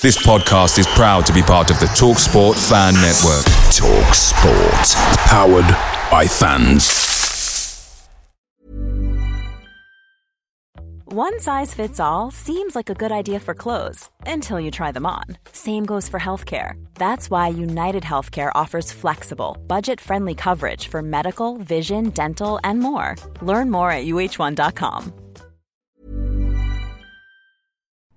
This podcast is proud to be part of the TalkSport Fan Network. TalkSport. Powered by fans. One size fits all seems like a good idea for clothes until you try them on. Same goes for healthcare. That's why United Healthcare offers flexible, budget friendly coverage for medical, vision, dental, and more. Learn more at uh1.com.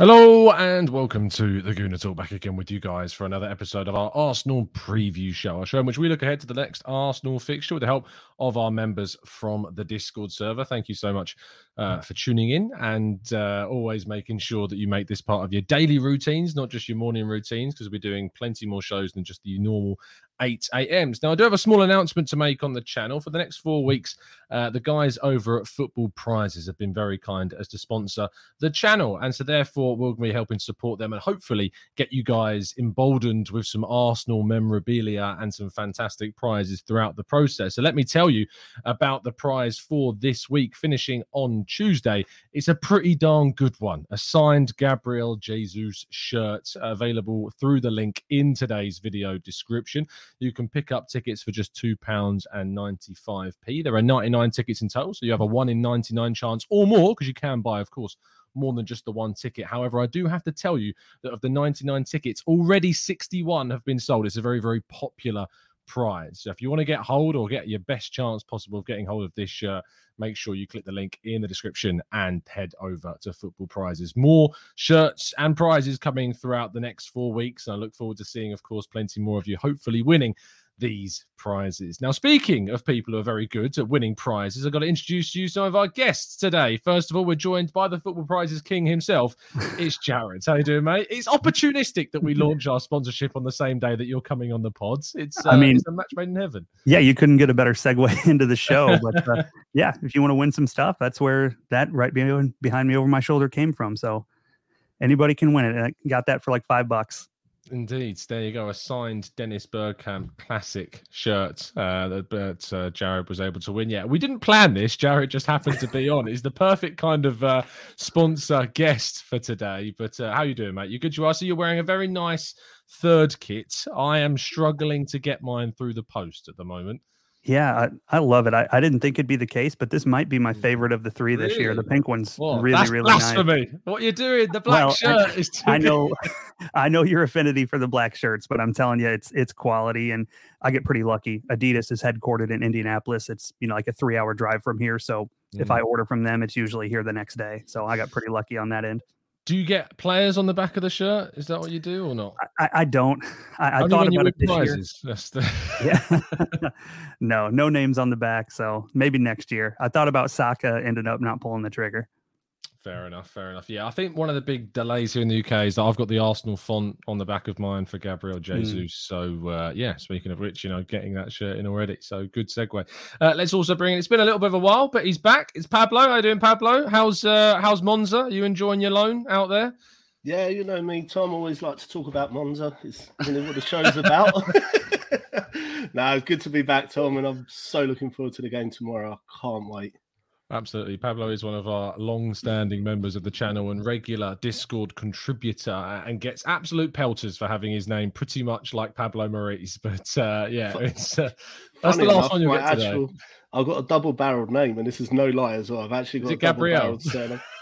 Hello and welcome to the Gooner Talk back again with you guys for another episode of our Arsenal preview show, a show in which we look ahead to the next Arsenal fixture with the help of our members from the Discord server. Thank you so much uh, for tuning in and uh, always making sure that you make this part of your daily routines, not just your morning routines, because we're doing plenty more shows than just the normal 8 a.m.s. Now, I do have a small announcement to make on the channel. For the next four weeks, uh, the guys over at Football Prizes have been very kind as to sponsor the channel. And so, therefore, we'll be helping support them and hopefully get you guys emboldened with some Arsenal memorabilia and some fantastic prizes throughout the process. So, let me tell you about the prize for this week, finishing on Tuesday. It's a pretty darn good one a signed Gabriel Jesus shirt available through the link in today's video description. You can pick up tickets for just £2.95p. There are 99 tickets in total, so you have a 1 in 99 chance or more because you can buy, of course, more than just the one ticket. However, I do have to tell you that of the 99 tickets, already 61 have been sold. It's a very, very popular prize. So if you want to get hold or get your best chance possible of getting hold of this shirt, make sure you click the link in the description and head over to Football Prizes. More shirts and prizes coming throughout the next four weeks. And I look forward to seeing, of course, plenty more of you hopefully winning these prizes. Now, speaking of people who are very good at winning prizes, I've got to introduce you to some of our guests today. First of all, we're joined by the Football Prizes King himself. It's Jared. How you doing, mate? It's opportunistic that we launch our sponsorship on the same day that you're coming on the pods. It's, uh, I mean, it's a match made in heaven. Yeah, you couldn't get a better segue into the show. But uh, yeah, if you want to win some stuff, that's where that right behind, behind me over my shoulder came from. So anybody can win it. And I got that for like five bucks. Indeed, there you go. A signed Dennis Bergkamp classic shirt uh, that, uh, Jared was able to win. Yeah, we didn't plan this. Jared just happened to be on. He's the perfect kind of uh, sponsor guest for today. But uh, how are you doing, mate? You good? You are. So you're wearing a very nice third kit. I am struggling to get mine through the post at the moment. Yeah, I, I love it. I, I didn't think it'd be the case, but this might be my mm. favorite of the three this year. The pink one's Whoa, really, that's really blasphemy. nice. What you're doing? The black well, shirt I, is. I know, I know your affinity for the black shirts, but I'm telling you, it's it's quality, and I get pretty lucky. Adidas is headquartered in Indianapolis. It's you know like a three hour drive from here, so mm. if I order from them, it's usually here the next day. So I got pretty lucky on that end. Do you get players on the back of the shirt? Is that what you do or not? I, I don't. I, I thought about it this prizes. year. The... yeah. no, no names on the back. So maybe next year. I thought about Saka, ended up not pulling the trigger. Fair enough, fair enough. Yeah, I think one of the big delays here in the UK is that I've got the Arsenal font on the back of mine for Gabriel hmm. Jesus. Mm. So uh, yeah, speaking of which, you know, getting that shirt in already. So good segue. Uh, let's also bring. It's been a little bit of a while, but he's back. It's Pablo. How you doing, Pablo? How's uh, how's Monza? Are you enjoying your loan out there? Yeah, you know me, Tom. Always like to talk about Monza. It's know what the show's about. no, it's good to be back, Tom, and I'm so looking forward to the game tomorrow. I can't wait. Absolutely. Pablo is one of our long standing members of the channel and regular Discord contributor and gets absolute pelters for having his name pretty much like Pablo Maurice. But uh, yeah, it's, uh, that's the last enough, one you get actual, today. I've got a double barreled name, and this is no lie as well. I've actually got Gabriel.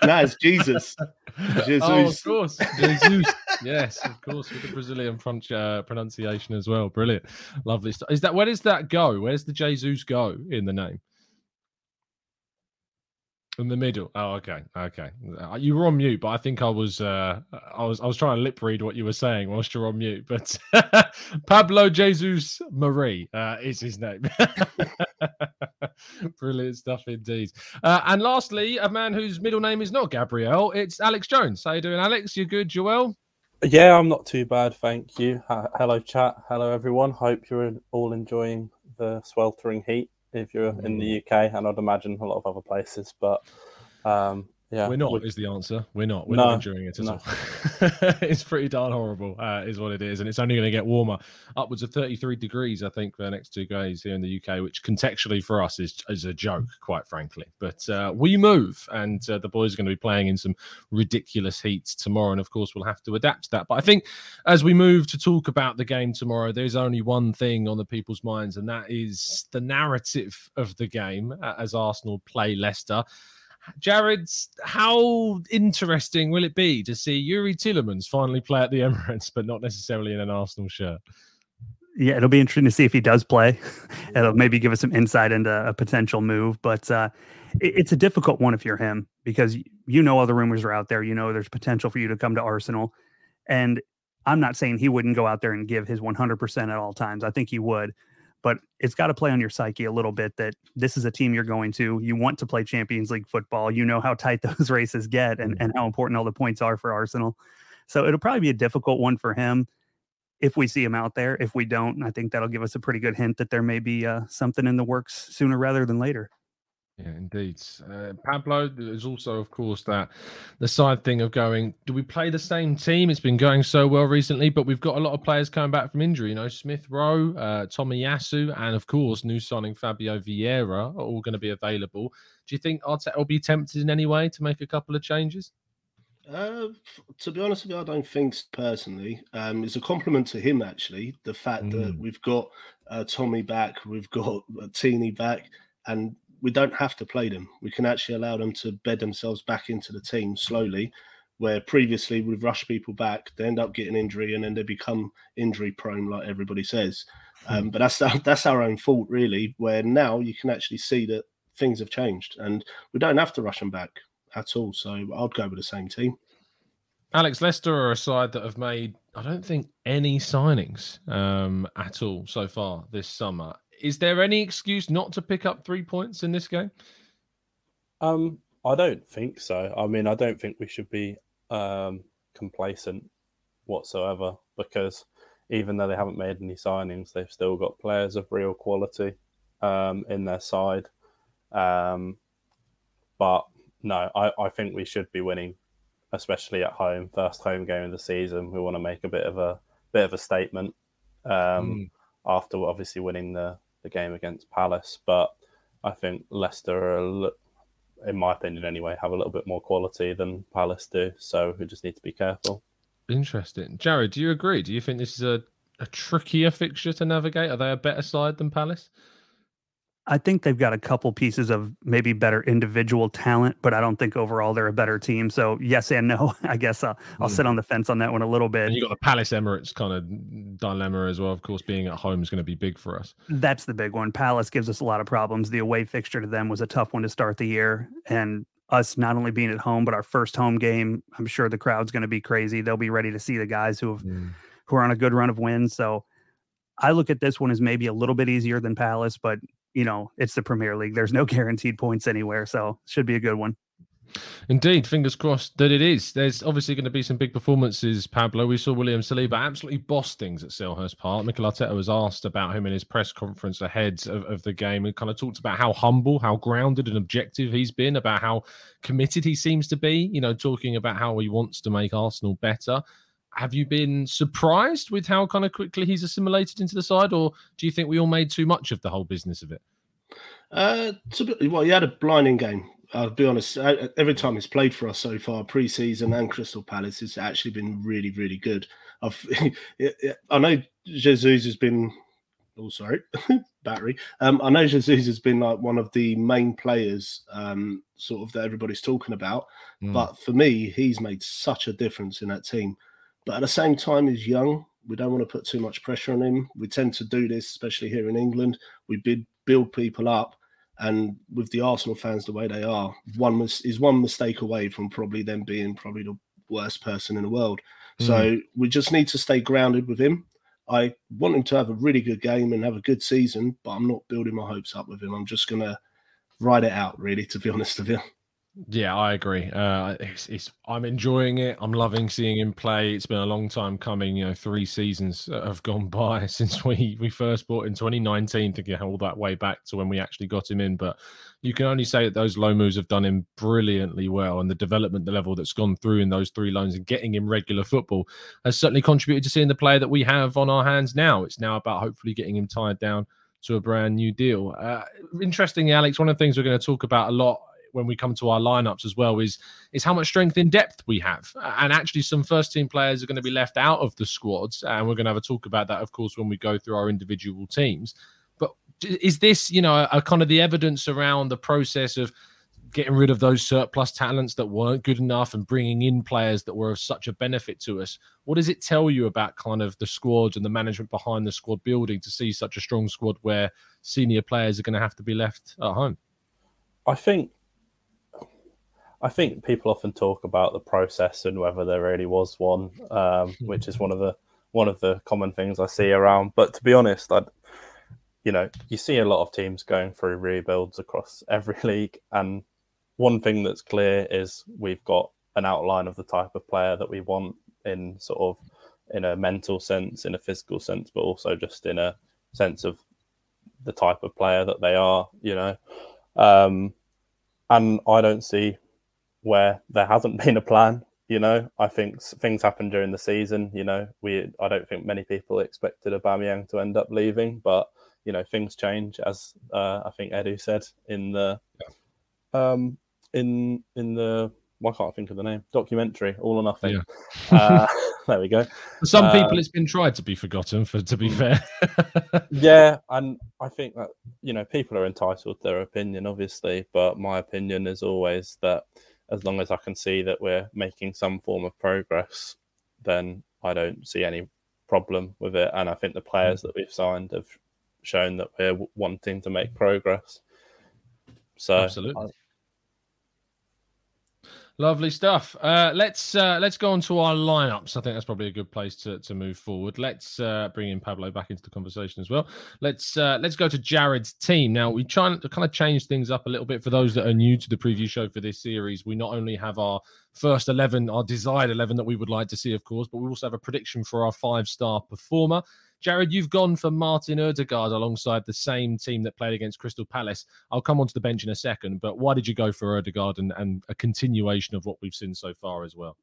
no, it's Jesus. Jesus. Oh, of course. Jesus. yes, of course, with the Brazilian uh, pronunciation as well. Brilliant. Lovely stuff. Is that where does that go? Where's the Jesus go in the name? In the middle. Oh, okay, okay. Uh, You were on mute, but I think I was, uh, I was, I was trying to lip read what you were saying whilst you're on mute. But Pablo Jesus Marí uh, is his name. Brilliant stuff indeed. Uh, and lastly, a man whose middle name is not Gabriel. It's Alex Jones. How you doing, Alex? You good, Joel? Yeah, I'm not too bad, thank you. Hello, chat. Hello, everyone. Hope you're all enjoying the sweltering heat if you're in the UK, and I'd imagine a lot of other places. But um, yeah, We're not, we- is the answer. We're not. We're No, not enjoying it at no. all. it's pretty darn horrible, uh, is what it is. And it's only going to get warmer, upwards of 33 degrees, I think, for the next two days here in the UK, which contextually for us is, is a joke, quite frankly. But uh, we move, and uh, the boys are going to be playing in some ridiculous heat tomorrow. And of course, we'll have to adapt to that. But I think as we move to talk about the game tomorrow, there's only one thing on the people's minds, and that is the narrative of the game uh, as Arsenal play Leicester. Jared, how interesting will it be to see Youri Tielemans finally play at the Emirates, but not necessarily in an Arsenal shirt? Yeah, it'll be interesting to see if he does play. it'll maybe give us some insight into a potential move, but uh, it- it's a difficult one if you're him because you know all the rumors are out there. You know there's potential for you to come to Arsenal, and I'm not saying he wouldn't go out there and give his 100% at all times. I think he would, but it's got to play on your psyche a little bit that this is a team you're going to. You want to play Champions League football. You know how tight those races get and, and how important all the points are for Arsenal. So it'll probably be a difficult one for him if we see him out there. If we don't, I think that'll give us a pretty good hint that there may be uh, something in the works sooner rather than later. Yeah, indeed. Uh, Pablo, there's also, of course, that the side thing of going, do we play the same team? It's been going so well recently, but we've got a lot of players coming back from injury. You know, Smith Rowe, uh, Tomiyasu, and of course, new signing Fabio Vieira are all going to be available. Do you think Arteta will be tempted in any way to make a couple of changes? Uh, to be honest with you, I don't think personally. Um, it's a compliment to him actually. The fact that Mm. we've got uh, Tommy back, we've got uh, Tierney back, and we don't have to play them. We can actually allow them to bed themselves back into the team slowly. Where previously we've rushed people back, they end up getting injury, and then they become injury prone, like everybody says. Um, but that's our, that's our own fault, really. Where now you can actually see that things have changed, and we don't have to rush them back at all. So I'd go with the same team. Alex Leicester are a side that have made, I don't think, any signings um, at all so far this summer. Is there any excuse not to pick up three points in this game? Um, I don't think so. I mean, I don't think we should be um, complacent whatsoever because even though they haven't made any signings, they've still got players of real quality um, in their side. Um, but no, I, I think we should be winning, especially at home. First home game of the season, we want to make a bit of a bit of a statement um, after obviously winning the, the game against Palace. But I think Leicester are in my opinion anyway, have a little bit more quality than Palace do. So we just need to be careful. Interesting. Jared, do you agree? Do you think this is a, a trickier fixture to navigate? Are they a better side than Palace? I think they've got a couple pieces of maybe better individual talent, but I don't think overall they're a better team. So yes and no. I guess uh, I'll, I'll sit on the fence on that one a little bit. And you got the Palace Emirates kind of dilemma as well. Of course, being at home is going to be big for us. That's the big one. Palace gives us a lot of problems. The away fixture to them was a tough one to start the year. And us not only being at home, but our first home game, I'm sure the crowd's going to be crazy. They'll be ready to see the guys who have mm. who are on a good run of wins. So I look at this one as maybe a little bit easier than Palace, but you know, it's the Premier League. There's no guaranteed points anywhere. So should be a good one. Indeed, fingers crossed that it is. There's obviously going to be some big performances, Pablo. We saw William Saliba absolutely boss things at Selhurst Park. Mikel Arteta was asked about him in his press conference ahead of, of the game and kind of talked about how humble, how grounded and objective he's been, about how committed he seems to be, you know, talking about how he wants to make Arsenal better. Have you been surprised with how kind of quickly he's assimilated into the side, or do you think we all made too much of the whole business of it? Uh, to well, he had a blinding game. I'll be honest. uh, Every time he's played for us so far, pre-season and Crystal Palace, it's actually been really, really good. I've, I know Jesus has been. Oh, sorry, battery. Um, I know Jesus has been like one of the main players, um, sort of that everybody's talking about. Mm. But for me, he's made such a difference in that team. But at the same time, he's young. We don't want to put too much pressure on him. We tend to do this, especially here in England. We bid, build people up And with the Arsenal fans the way they are, one mis- is one mistake away from probably them being probably the worst person in the world. Mm. So we just need to stay grounded with him. I want him to have a really good game and have a good season, but I'm not building my hopes up with him. I'm just gonna ride it out, really, to be honest with you. Yeah, I agree. Uh, it's, it's, I'm enjoying it. I'm loving seeing him play. It's been a long time coming. You know, three seasons have gone by since we we first bought in 2019 to get all that way back to when we actually got him in. But you can only say that those low moves have done him brilliantly well, and the development the level that's gone through in those three loans and getting him regular football has certainly contributed to seeing the player that we have on our hands now. It's now about hopefully getting him tied down to a brand new deal. Uh, interestingly, Alex, one of the things we're going to talk about a lot when we come to our lineups as well is is how much strength in depth we have. And actually some first team players are going to be left out of the squads and we're going to have a talk about that of course when we go through our individual teams. But is this you know a, a kind of the evidence around the process of getting rid of those surplus talents that weren't good enough and bringing in players that were of such a benefit to us? What does it tell you about kind of the squad and the management behind the squad building to see such a strong squad where senior players are going to have to be left at home? I think I think people often talk about the process and whether there really was one, um, which is one of the one of the common things I see around. But to be honest, I, you know, you see a lot of teams going through rebuilds across every league, and one thing that's clear is we've got an outline of the type of player that we want in sort of in a mental sense, in a physical sense, but also just in a sense of the type of player that they are. You know, um, and I don't see where there hasn't been a plan. You know, I think things happen during the season. You know, we I don't think many people expected Aubameyang to end up leaving, but you know things change as uh, I think Edu said in the yeah. um, in in the why can't I think of the name documentary All or Nothing. Yeah. uh, there we go. For some uh, people, it's been tried to be forgotten. For to be hmm. fair, yeah, and I think that you know people are entitled to their opinion, obviously, but my opinion is always that as long as I can see that we're making some form of progress, then I don't see any problem with it. And I think the players mm. that we've signed have shown that we're wanting to make progress. So, absolutely. Lovely stuff. Uh, let's uh, let's go on to our lineups. I think that's probably a good place to, to move forward. Let's uh, bring in Pablo back into the conversation as well. Let's uh, let's go to Jared's team now. We try to kind of change things up a little bit for those that are new to the preview show for this series. We not only have our first 11, our desired 11 that we would like to see, of course, but we also have a prediction for our five star performer. Jared, you've gone for Martin Odegaard alongside the same team that played against Crystal Palace. I'll come onto the bench in a second, but why did you go for Odegaard and, and a continuation of what we've seen so far as well?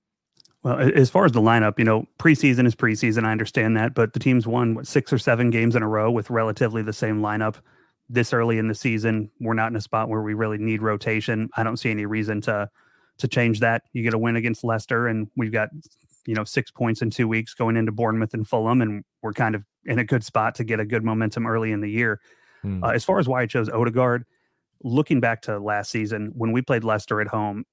Well, as far as the lineup, you know, preseason is preseason. I understand that, but the team's won what, six or seven games in a row with relatively the same lineup. This early in the season, we're not in a spot where we really need rotation. I don't see any reason to to change that. You get a win against Leicester, and we've got you know six points in two weeks going into Bournemouth and Fulham, and we're kind of in a good spot to get a good momentum early in the year. Hmm. Uh, as far as why I chose Odegaard, looking back to last season when we played Leicester at home,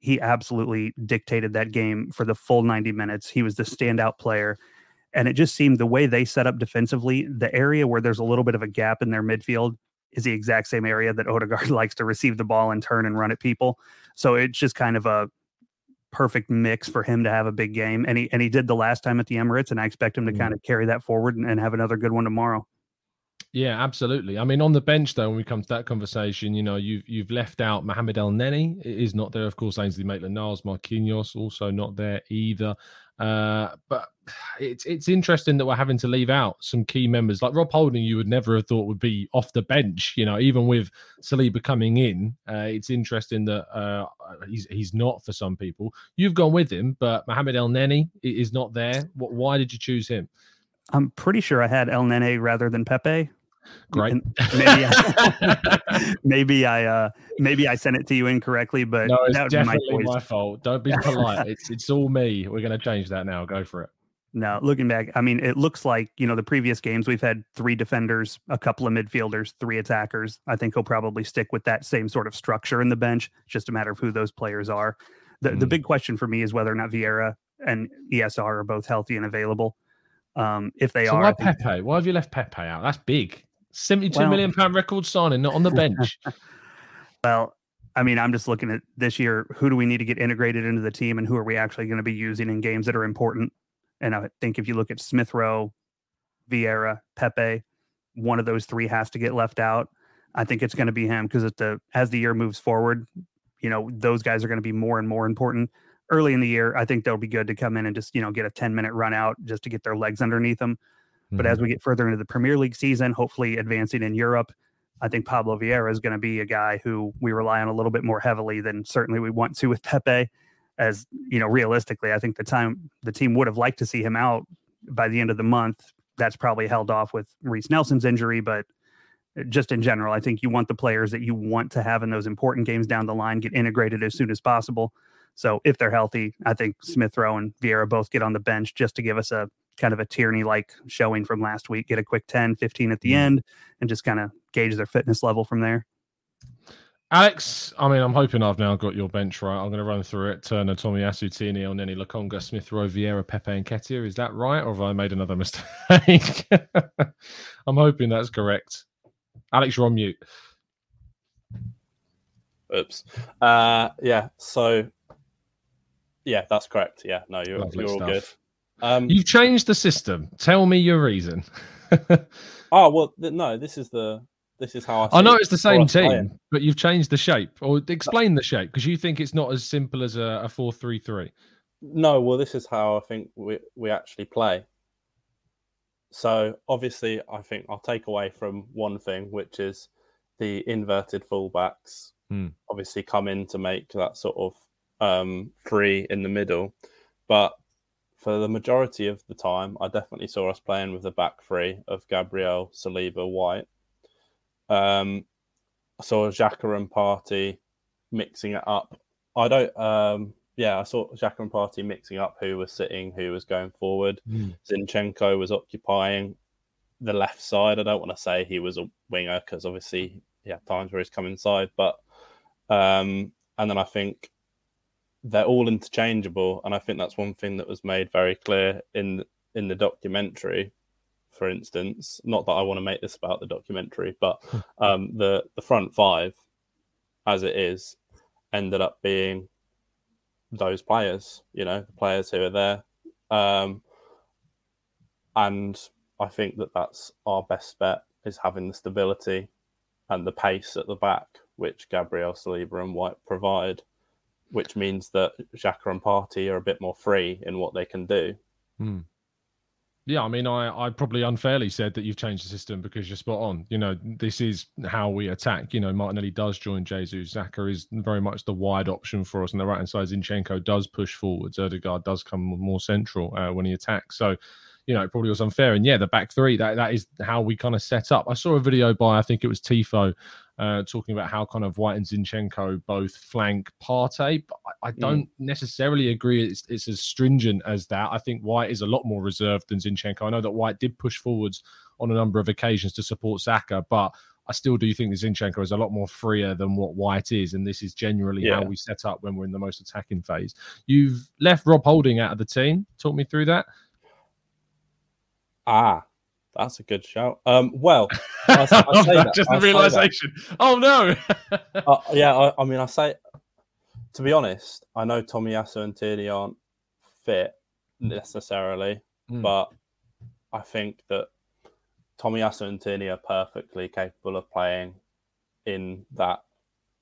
he absolutely dictated that game for the full 90 minutes. He was the standout player. And it just seemed the way they set up defensively, the area where there's a little bit of a gap in their midfield is the exact same area that Odegaard likes to receive the ball and turn and run at people. So it's just kind of a perfect mix for him to have a big game. And he and he did the last time at the Emirates, and I expect him to mm. kind of carry that forward and, and have another good one tomorrow. Yeah, absolutely. I mean, on the bench though, when we come to that conversation, you know, you've you've left out Mohamed Elneny is not there, of course. Ainsley Maitland-Niles, Marquinhos also not there either. Uh, but it's it's interesting that we're having to leave out some key members like Rob Holding. You would never have thought would be off the bench. You know, even with Saliba coming in, uh, it's interesting that uh, he's he's not for some people. You've gone with him, but Mohamed Elneny is not there. What, why did you choose him? I'm pretty sure I had Elneny rather than Pepe. Great. maybe I, maybe I uh, maybe I sent it to you incorrectly, but no, it's definitely my, my, fault. Don't be polite. it's it's all me. We're going to change that now. Go for it. No, looking back, I mean, it looks like you know the previous games we've had three defenders, a couple of midfielders, three attackers. I think he'll probably stick with that same sort of structure in the bench. It's just a matter of who those players are. The mm. the big question for me is whether or not Vieira and ESR are both healthy and available. Um, if they so are, why Pepe? Why have you left Pepe out? That's big Seventy-two Well- million pound record signing, not on the bench. Well, I mean, I'm just looking at this year. Who do we need to get integrated into the team, and who are we actually going to be using in games that are important? And I think if you look at Smith Rowe, Vieira, Pepe, one of those three has to get left out. I think it's going to be him because the as the year moves forward, you know, those guys are going to be more and more important. Early in the year, I think they'll be good to come in and just you know get a 10 minute run out just to get their legs underneath them. But Mhm. as we get further into the Premier League season, hopefully advancing in Europe, I think Fabio Vieira is going to be a guy who we rely on a little bit more heavily than certainly we want to with Pepe. As you know, realistically, I think the time the team would have liked to see him out by the end of the month. That's probably held off with Reiss Nelson's injury, but just in general, I think you want the players that you want to have in those important games down the line get integrated as soon as possible. So if they're healthy, I think Smith Rowe and Vieira both get on the bench just to give us a kind of a Tierney like showing from last week, get a quick 10, 15 at the Mm. end, and just kind of gauge their fitness level from there. Alex, I mean, I'm hoping I've now got your bench right. I'm going to run through it. Turner, Tommy Asutini, El Neni Lokonga, Smith Rowe, Vieira, Pepe, and Nketiah. Is that right? Or have I made another mistake? I'm hoping that's correct. Alex, you're on mute. Oops. Uh, yeah. So, yeah, that's correct. Yeah. No, you're Lovely you're all stuff. good. Um, You've changed the system. Tell me your reason. oh well, th- no. This is the this is how I. I know it's the same team, playing. but you've changed the shape. Or explain the shape because you think it's not as simple as a, a 4 3 3. No, well, this is how I think we we actually play. So obviously, I think I'll take away from one thing, which is the inverted fullbacks. Hmm. Obviously, come in to make that sort of um, free in the middle, but for the majority of the time, I definitely saw us playing with the back three of Gabriel, Saliba, White. Um, I saw Xhaka and Partey mixing it up. I don't. Um, yeah, I saw Xhaka and Partey mixing up who was sitting, who was going forward. Zinchenko was occupying the left side. I don't want to say he was a winger because obviously he had times where he's come inside, but um, and then I think they're all interchangeable, and I think that's one thing that was made very clear in in the documentary. For instance, not that I want to make this about the documentary, but um, the the front five, as it is, ended up being those players. You know, the players who are there, um, and I think that that's our best bet is having the stability and the pace at the back, which Gabriel Saliba and White provide, which means that Xhaka and Partey are a bit more free in what they can do. Hmm. Yeah, I mean, I, I probably unfairly said that you've changed the system because you're spot on. You know, this is how we attack. You know, Martinelli does join Jesus. Saka is very much the wide option for us on the right hand side. Zinchenko does push forwards. Odegaard does come more central uh, when he attacks. So, you know, it probably was unfair. And yeah, the back three, that, that is how we kind of set up. I saw a video by, I think it was Tifo, uh, talking about how kind of White and Zinchenko both flank Partey. But I, I don't necessarily agree it's, it's as stringent as that. I think White is a lot more reserved than Zinchenko. I know that White did push forwards on a number of occasions to support Saka, but I still do think that Zinchenko is a lot more freer than what White is, and this is generally how we set up when we're in the most attacking phase. You've left Rob Holding out of the team. Talk me through that. Ah, that's a good shout. Um, well, I, I that, just the realization. Oh no! Uh, yeah, I, I mean, I say, to be honest, I know Tommy Tomiyasu and Tierney aren't fit necessarily, Mm. but I think that Tommy Tomiyasu and Tierney are perfectly capable of playing in that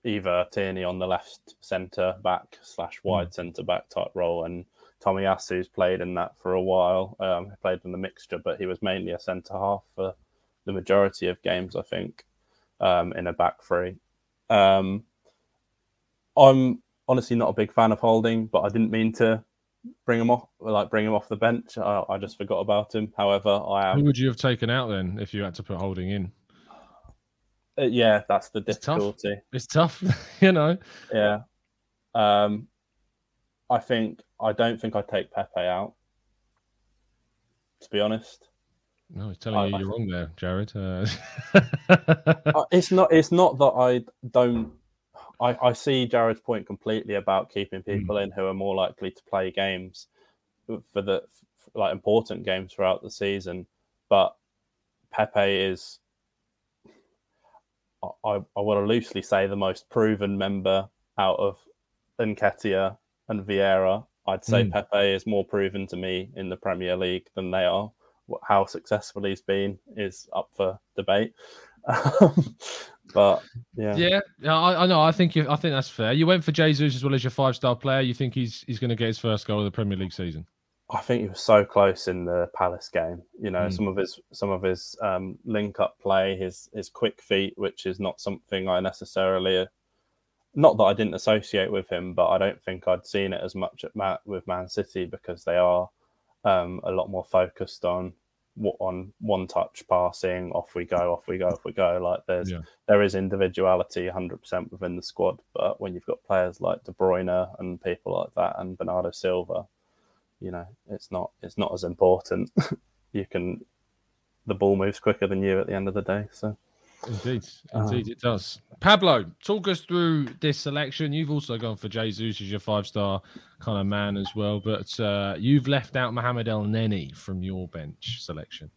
either Tierney on the left centre back slash wide centre back type role, and Tomiyasu's played in that for a while. Um, he played in the mixture, but he was mainly a centre half for the majority of games, I think, um, in a back three. Um, I'm honestly not a big fan of Holding, but I didn't mean to bring him off, like bring him off the bench. I, I just forgot about him. However, I am. Who would you have taken out then if you had to put Holding in? uh, yeah, that's the It's tough. difficulty. It's tough, you know. Yeah. Um, I think I don't think I'd take Pepe out. To be honest, No, he's telling I- you I- you're wrong there, Jared. Uh, Uh, it's not. It's not that I don't. I, I see Jared's point completely about keeping people in who are more likely to play games for the for like important games throughout the season. But Pepe is I, I want to loosely say the most proven member out of Nketiah and Vieira. I'd say Mm. Pepe is more proven to me in the Premier League than they are. How successful he's been is up for debate. But yeah, Yeah, yeah, I, I know. I think you, I think that's fair. You went for Jesus as well as your five star player. You think he's he's going to get his first goal of the Premier League season? I think he was so close in the Palace game. You know, Mm. some of his some of his um, link up play, his his quick feet, which is not something I necessarily, not that I didn't associate with him, but I don't think I'd seen it as much at Ma- with Man City because they are um, a lot more focused on on one touch passing. Off we go, off we go, off we go. Like there's Yeah. there is individuality 100% within the squad, but when you've got players like De Bruyne and people like that, and Bernardo Silva you know it's not it's not as important you can the ball moves quicker than you at the end of the day so Indeed, Um, indeed, it does. Pablo, talk us through this selection. You've also gone for Jesus as your five star kind of man as well, but uh, you've left out Mohamed Elneny from your bench selection.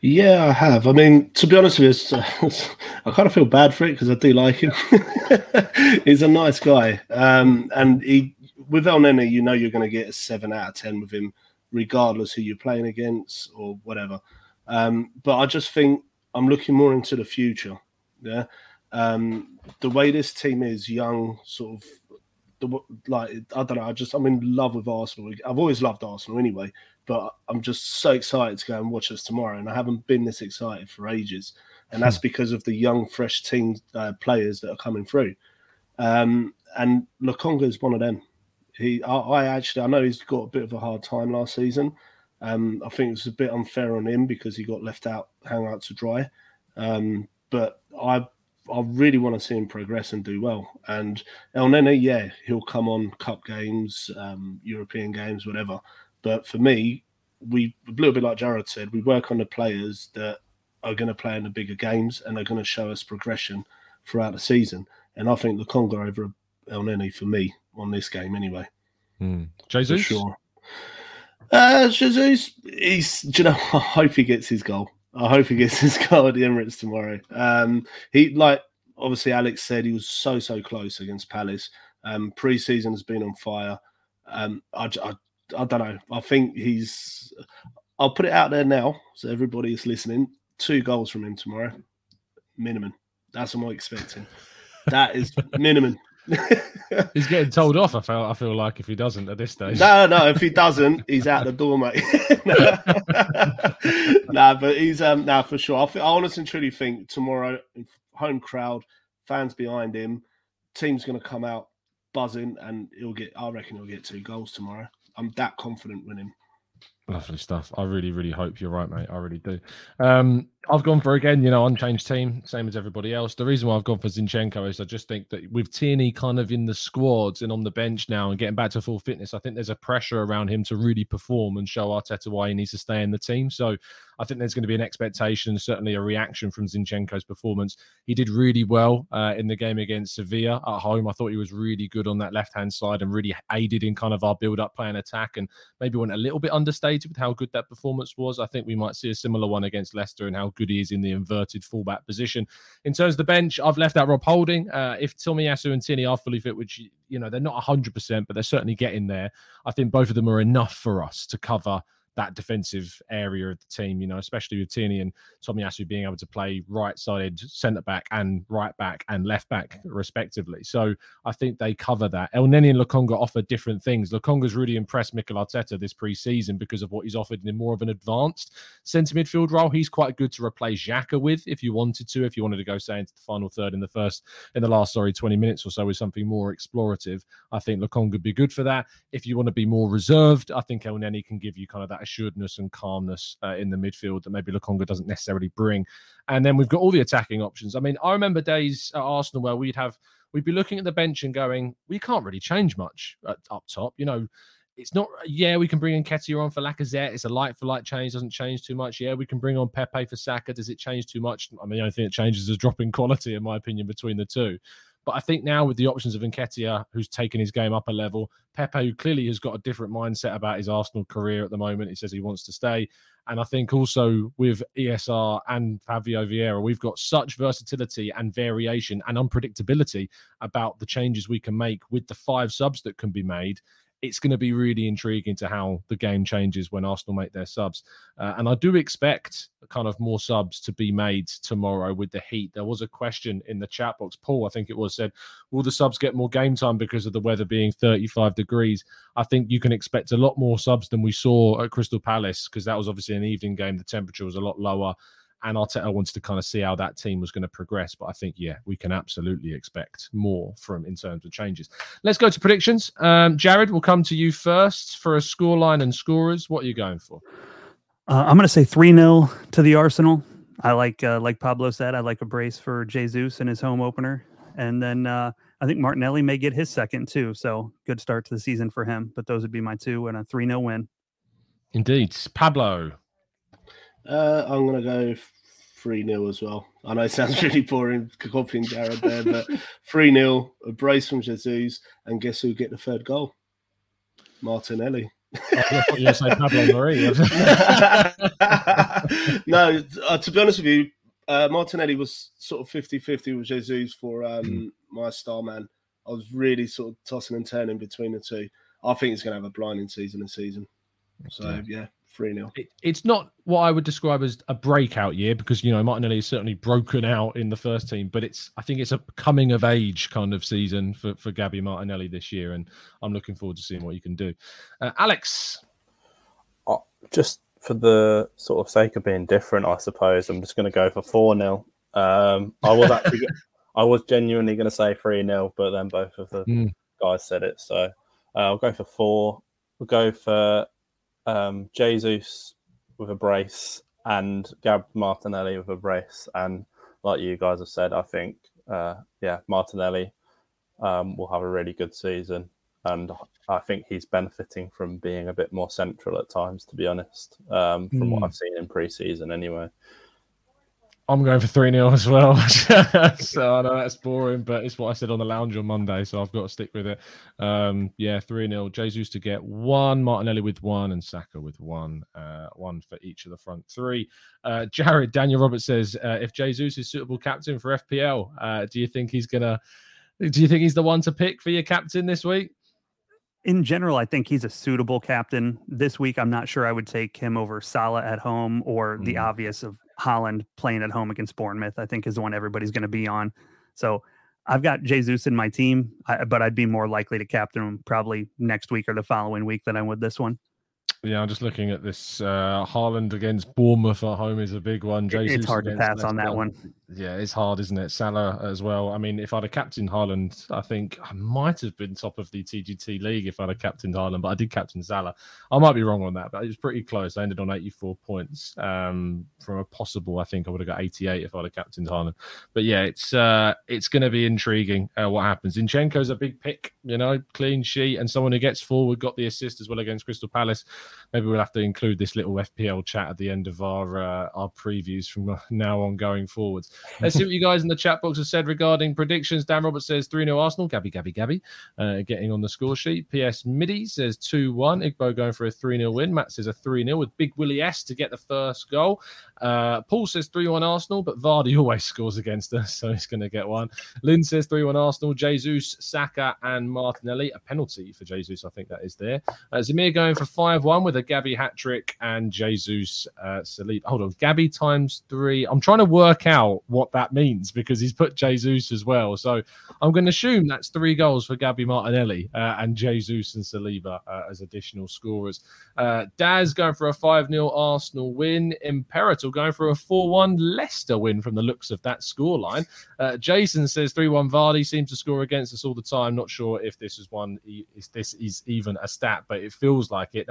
Yeah, I have. I mean, to be honest with you, it's, uh, I kind of feel bad for it because I do like him. He's a nice guy, um, and he with Elneny, you know you're going to get a seven out of ten with him, regardless who you're playing against or whatever. Um, but I just think I'm looking more into the future. Yeah, um, the way this team is young, sort of. The, like I don't know, I just I'm in love with Arsenal. I've always loved Arsenal anyway, but I'm just so excited to go and watch us tomorrow, and I haven't been this excited for ages, and that's because of the young, fresh team uh, players that are coming through. Um, and Lokonga is one of them. He, I, I actually, I know he's got a bit of a hard time last season. Um, I think it was a bit unfair on him because he got left out, hung out to dry. Um, but I, I really want to see him progress and do well. And Elneny, yeah, he'll come on cup games, um, European games, whatever. But for me, we a little bit like Jared said, we work on the players that are going to play in the bigger games and are going to show us progression throughout the season. And I think the Lokonga over Elneny for me on this game anyway, for Jesus, sure. Uh, Jesus, he's. Do you know? I hope he gets his goal. I hope he gets his goal at the Emirates tomorrow. Um, he like obviously Alex said he was so so close against Palace. Um, pre-season has been on fire. Um, I I don't know. I think he's. I'll put it out there now so everybody is listening. Two goals from him tomorrow, minimum. That's what I'm expecting. That is minimum. he's getting told off. I feel, I feel like if he doesn't at this stage. No, no. If he doesn't, he's out the door, mate. nah, but he's um, nah for sure. I, th- I honestly and truly think tomorrow, home crowd, fans behind him, team's going to come out buzzing, and he'll get. I reckon he'll get two goals tomorrow. I'm that confident with him. Lovely stuff. I really, really hope you're right, mate. I really do. Um, I've gone for again, you know, unchanged team, same as everybody else. The reason why I've gone for Zinchenko is I just think that with Tierney kind of in the squads and on the bench now and getting back to full fitness, I think there's a pressure around him to really perform and show Arteta why he needs to stay in the team. So I think there's going to be an expectation, certainly a reaction from Zinchenko's performance. He did really well uh, in the game against Sevilla at home. I thought he was really good on that left hand side and really aided in kind of our build up play and attack and maybe went a little bit understated with how good that performance was. I think we might see a similar one against Leicester and how good he is in the inverted fullback position. In terms of the bench, I've left out Rob Holding. Uh, if Tomiyasu and Tierney are fully fit, which you know they're not 100%, but they're certainly getting there. I think both of them are enough for us to cover that defensive area of the team, you know, especially with Tierney and Tomiyasu being able to play right sided centre back and right back and left back, respectively. So I think they cover that. Elneny and Lokonga offer different things. Lokonga's really impressed Mikel Arteta this pre-season because of what he's offered in more of an advanced centre midfield role. He's quite good to replace Xhaka with if you wanted to, if you wanted to go, say, into the final third in the first, in the last, sorry, 20 minutes or so with something more explorative. I think Lokonga would be good for that. If you want to be more reserved, I think Elneny can give you kind of that assuredness and calmness uh, in the midfield that maybe Lokonga doesn't necessarily bring. And then we've got all the attacking options. I mean, I remember days at Arsenal where we'd have we'd be looking at the bench and going, we can't really change much at, up top. You know, it's not. Yeah, we can bring in Nketiah on for Lacazette. It's a light for light change. Doesn't change too much. Yeah, we can bring on Pepe for Saka. Does it change too much? I mean, the only thing that changes is drop in quality, in my opinion, between the two. But I think now with the options of Nketiah, who's taken his game up a level, Pepe, who clearly has got a different mindset about his Arsenal career at the moment, he says he wants to stay. And I think also with ESR and Fabio Vieira, we've got such versatility and variation and unpredictability about the changes we can make with the five subs that can be made it's going to be really intriguing to how the game changes when Arsenal make their subs. Uh, and I do expect kind of more subs to be made tomorrow with the heat. There was a question in the chat box. Paul, I think it was, said, Will the subs get more game time because of the weather being 35 degrees? I think you can expect a lot more subs than we saw at Crystal Palace because that was obviously an evening game. The temperature was a lot lower and Arteta wanted to kind of see how that team was going to progress. But I think, yeah, we can absolutely expect more from in terms of changes. Let's go to predictions. Um, Jared, we'll come to you first for a scoreline and scorers. What are you going for? Uh, I'm going to say 3 0 to the Arsenal. I like, uh, like Pablo said, I like a brace for Jesus in his home opener. And then uh, I think Martinelli may get his second too. So good start to the season for him. But those would be my two and a 3 0 win. Indeed. Pablo. Uh, I'm going to go 3 0 as well. I know it sounds really boring copying Jared there, but 3 0, a brace from Jesus, and guess who get the third goal? Martinelli. Oh, you say Pablo Marí. no, uh, to be honest with you, uh, Martinelli was sort of 50 50 with Jesus for um, mm. my star man. I was really sort of tossing and turning between the two. I think he's going to have a blinding season this season. So, yeah, 3 0. It, it's not what I would describe as a breakout year because, you know, Martinelli is certainly broken out in the first team, but it's, I think it's a coming of age kind of season for, for Gabby Martinelli this year. And I'm looking forward to seeing what you can do. Uh, Alex. Uh, just for the sort of sake of being different, I suppose, I'm just going to go for 4 0. Um, I was actually, I was genuinely going to say 3 0, but then both of the mm. guys said it. So uh, I'll go for 4. We'll go for um, Jesus with a brace and Gab Martinelli with a brace. And like you guys have said, I think, uh, yeah, Martinelli um, will have a really good season. And I think he's benefiting from being a bit more central at times, to be honest, um, from mm. what hmm. I've seen in pre season anyway. I'm going for 3 0 as well. so I know that's boring, but it's what I said on the lounge on Monday. So I've got to stick with it. Um, yeah, 3 0. Jesus to get one, Martinelli with one, and Saka with one. Uh, one for each of the front three. Uh, Jared, Daniel Roberts says uh, if Jesus is suitable captain for FPL, uh, do you think he's going to. Do you think he's the one to pick for your captain this week? in general, I think he's a suitable captain. This week, I'm not sure I would take him over Salah at home or mm. the obvious of Haaland playing at home against Bournemouth. I think is the one everybody's going to be on. So I've got Jesus in my team, but I'd be more likely to captain him probably next week or the following week than I would this one. Yeah, I'm just looking at this. Uh, Haaland against Bournemouth at home is a big one. Jesus it's hard to pass on that one. Yeah, it's hard, isn't it? Salah as well. I mean, if I'd have captained Haaland, I think I might have been top of the TGT league if I'd have captained Haaland, but I did captain Salah. I might be wrong on that, but it was pretty close. I ended on 84 points um, from a possible. I think I would have got 88 if I'd have captained Haaland. But yeah, it's uh, it's going to be intriguing uh, what happens. Zinchenko's a big pick, you know, clean sheet, and someone who gets forward got the assist as well against Crystal Palace maybe we'll have to include this little FPL chat at the end of our uh, our previews from now on going forwards. Let's see what you guys in the chat box have said regarding predictions. Dan Roberts says 3 0 Arsenal. Gabby, Gabby, Gabby uh, getting on the score sheet. PS Midi says 2 1. Igbo going for a 3 0 win. Matt says a 3 0 with Big Willie S to get the first goal. Uh, Paul says 3 1 Arsenal, but Vardy always scores against us, so he's going to get one. Lynn says 3 1 Arsenal. Jesus, Saka, and Martinelli. A penalty for Jesus, I think that is there. Uh, Zamir going for 5 1 with a Gabby hat trick and Jesus uh, Salib. Hold on, Gabby times three. I'm trying to work out what that means because he's put Jesus as well. So I'm going to assume that's three goals for Gabby Martinelli uh, and Jesus and Saliba uh, as additional scorers. Uh, Daz going for a 5 0 Arsenal win. Imperator going for a 4 1 Leicester win from the looks of that scoreline. Uh, Jason says 3 1 Vardy seems to score against us all the time. Not sure if this is one, if this is even a stat, but it feels like it.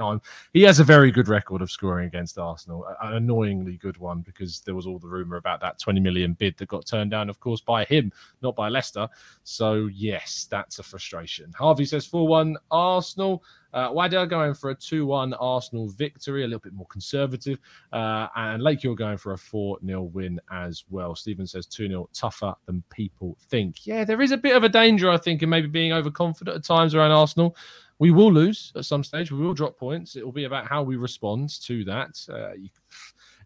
He has a very good record of scoring against Arsenal, an annoyingly good one because there was all the rumor about that 20 million bid that got turned down, of course, by him, not by Leicester. So, yes, that's a frustration. Harvey says 4 1 Arsenal. Uh, Waddell going for a 2 1 Arsenal victory, a little bit more conservative. Uh, and Lake Hill going for a 4 0 win as well. Stephen says 2 0 tougher than people think. Yeah, there is a bit of a danger, I think, in maybe being overconfident at times around Arsenal. We will lose at some stage. We will drop points. It will be about how we respond to that. Uh, you,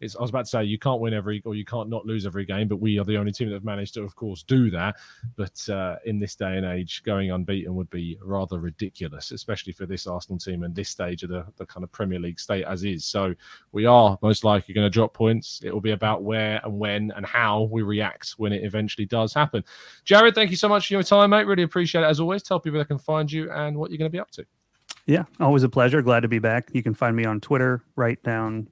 it's, I was about to say you can't win every or you can't not lose every game, but we are the only team that have managed to, of course, do that. But uh, in this day and age, going unbeaten would be rather ridiculous, especially for this Arsenal team and this stage of the, the kind of Premier League state as is. So we are most likely going to drop points. It will be about where and when and how we react when it eventually does happen. Jared, thank you so much for your time, mate. Really appreciate it as always. Tell people they can find you and what you're going to be up to. Yeah, always a pleasure. Glad to be back. You can find me on Twitter right down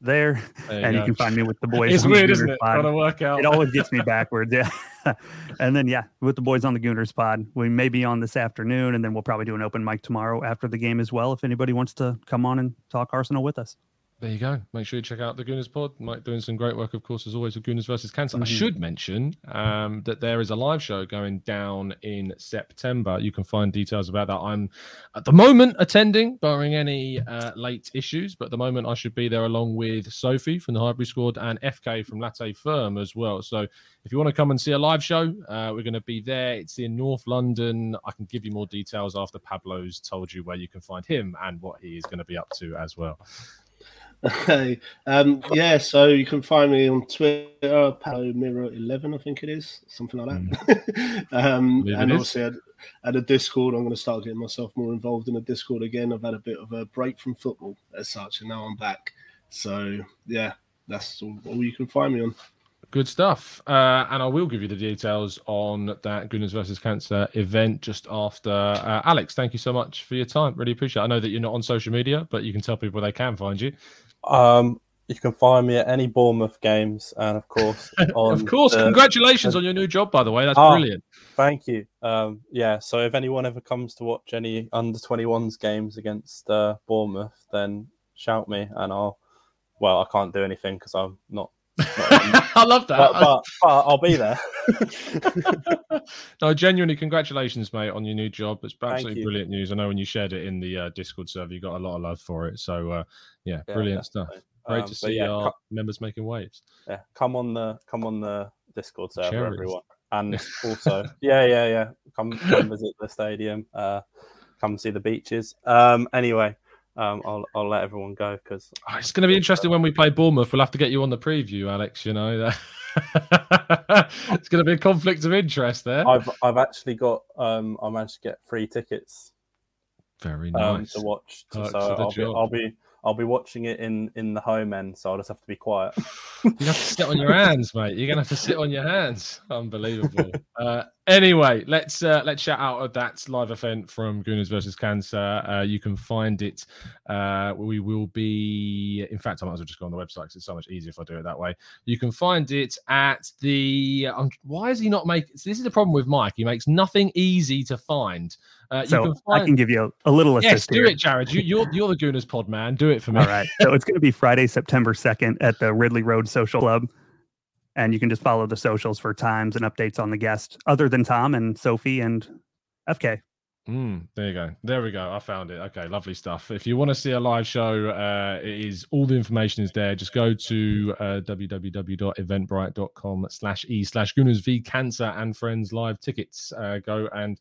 there, There you and you can find me with the boys. It's on the weird, isn't it? Pod. Got to work out. It always gets me backwards. Yeah. and then, yeah, with the boys on the Gooners pod, we may be on this afternoon, and then we'll probably do an open mic tomorrow after the game as well. If anybody wants to come on and talk Arsenal with us. There you go. Make sure you check out the Gooners Pod. Mike doing some great work, of course, as always, with Gooners versus Cancer. I Mhm. should mention um, that there is a live show going down in September. You can find details about that. I'm at the moment attending, barring any uh, late issues, but at the moment I should be there along with Sophie from the Highbury Squad and FK from Latte Firm as well. So if you want to come and see a live show, uh, we're going to be there. It's in North London. I can give you more details after Pablo's told you where you can find him and what he is going to be up to as well. Okay. Um, yeah, so you can find me on Twitter, Palo Mirror Eleven, I think it is, something like that. um, and obviously, at, at a Discord, I'm going to start getting myself more involved in the Discord again. I've had a bit of a break from football as such, and now I'm back. So yeah, that's all, all you can find me on. Good stuff. Uh, and I will give you the details on that Gooners versus Cancer event just after. Uh, Alex, thank you so much for your time. Really appreciate it. I know that you're not on social media, but you can tell people they can find you. Um, you can find me at any Bournemouth games, and of course, on of course. the- Congratulations on your new job, by the way. That's Oh. brilliant. Thank you. Um, yeah, so if anyone ever comes to watch any under 21s games against uh, Bournemouth, then shout me and I'll. Well, I can't do anything because I'm not. I love that. but, but, but I'll be there. no, genuinely, congratulations, mate, on your new job. It's absolutely brilliant news. I know when you shared it in the uh, Discord server, you got a lot of love for it. So, uh, yeah, Yeah, brilliant stuff. Great Um, to see yeah, our members making waves. yeah, come on the come on the Discord server, Cherries. everyone, and also yeah, yeah, yeah, come, come visit the stadium, uh, come see the beaches. Um, anyway, um, I'll I'll let everyone go because Oh, it's going to be interesting when we play Bournemouth. We'll have to get you on the preview, Alex. You know, it's going to be a conflict of interest there. I've I've actually got um, I managed to get free tickets Very um, nice. to watch. So Perks I'll be. I'll be I'll be watching it in in the home end. So I'll just have to be quiet. You have to sit on your hands, mate. You're gonna have to sit on your hands. Unbelievable. uh, anyway, let's uh, let's shout out at that live event from Gooners versus Cancer. Uh, you can find it. Uh, we will be. In fact, I might as well just go on the website because it's so much easier if I do it that way. You can find it at the. Um, why is he not making? This is the problem with Mike. He makes nothing easy to find. Uh, you So can I can give you a, a little assist Yes, do here. it, Jared. You, you're you're the Gooners pod man. Do it for me. All right. So it's going to be Friday, September 2nd at the Ridley Road Social Club. And you can just follow the socials for times and updates on the guest, other than Tom and Sophie and FK. Mm, there you go. There we go. I found it. Okay, lovely stuff. If you want to see a live show, uh, it is all the information is there. Just go to uh, www.eventbrite.com slash e slash Gooners v Cancer and Friends live tickets. Uh, go and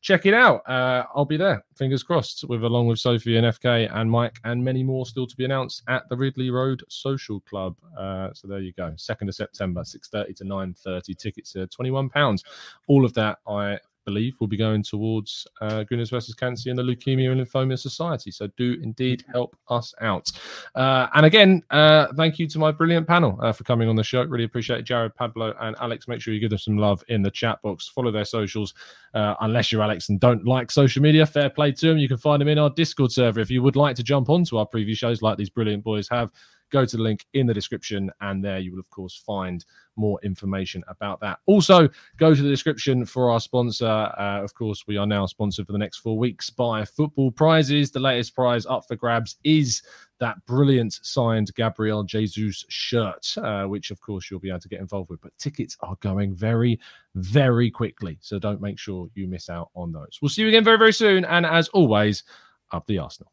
check it out. Uh, I'll be there. Fingers crossed. With along with Sophie and FK and Mike and many more still to be announced at the Ridley Road Social Club. Uh, so there you go. Second of September, six thirty to nine thirty. Tickets are twenty one pounds. All of that I believe will be going towards uh, versus Cancer and the Leukemia and Lymphoma Society. So do indeed help us out. Uh, and again, uh, thank you to my brilliant panel uh, for coming on the show. Really appreciate it. Jared, Pablo, and Alex. Make sure you give them some love in the chat box. Follow their socials. Uh, unless you're Alex and don't like social media, fair play to them. You can find them in our Discord server. If you would like to jump onto our preview shows like these brilliant boys have, go to the link in the description, and there you will, of course, find more information about that. Also, go to the description for our sponsor. Uh, of course, we are now sponsored for the next four weeks by Football Prizes. The latest prize up for grabs is that brilliant signed Gabriel Jesus shirt, uh, which, of course, you'll be able to get involved with. But tickets are going very, very quickly. So don't make sure you miss out on those. We'll see you again very, very soon. And as always, up the Arsenal.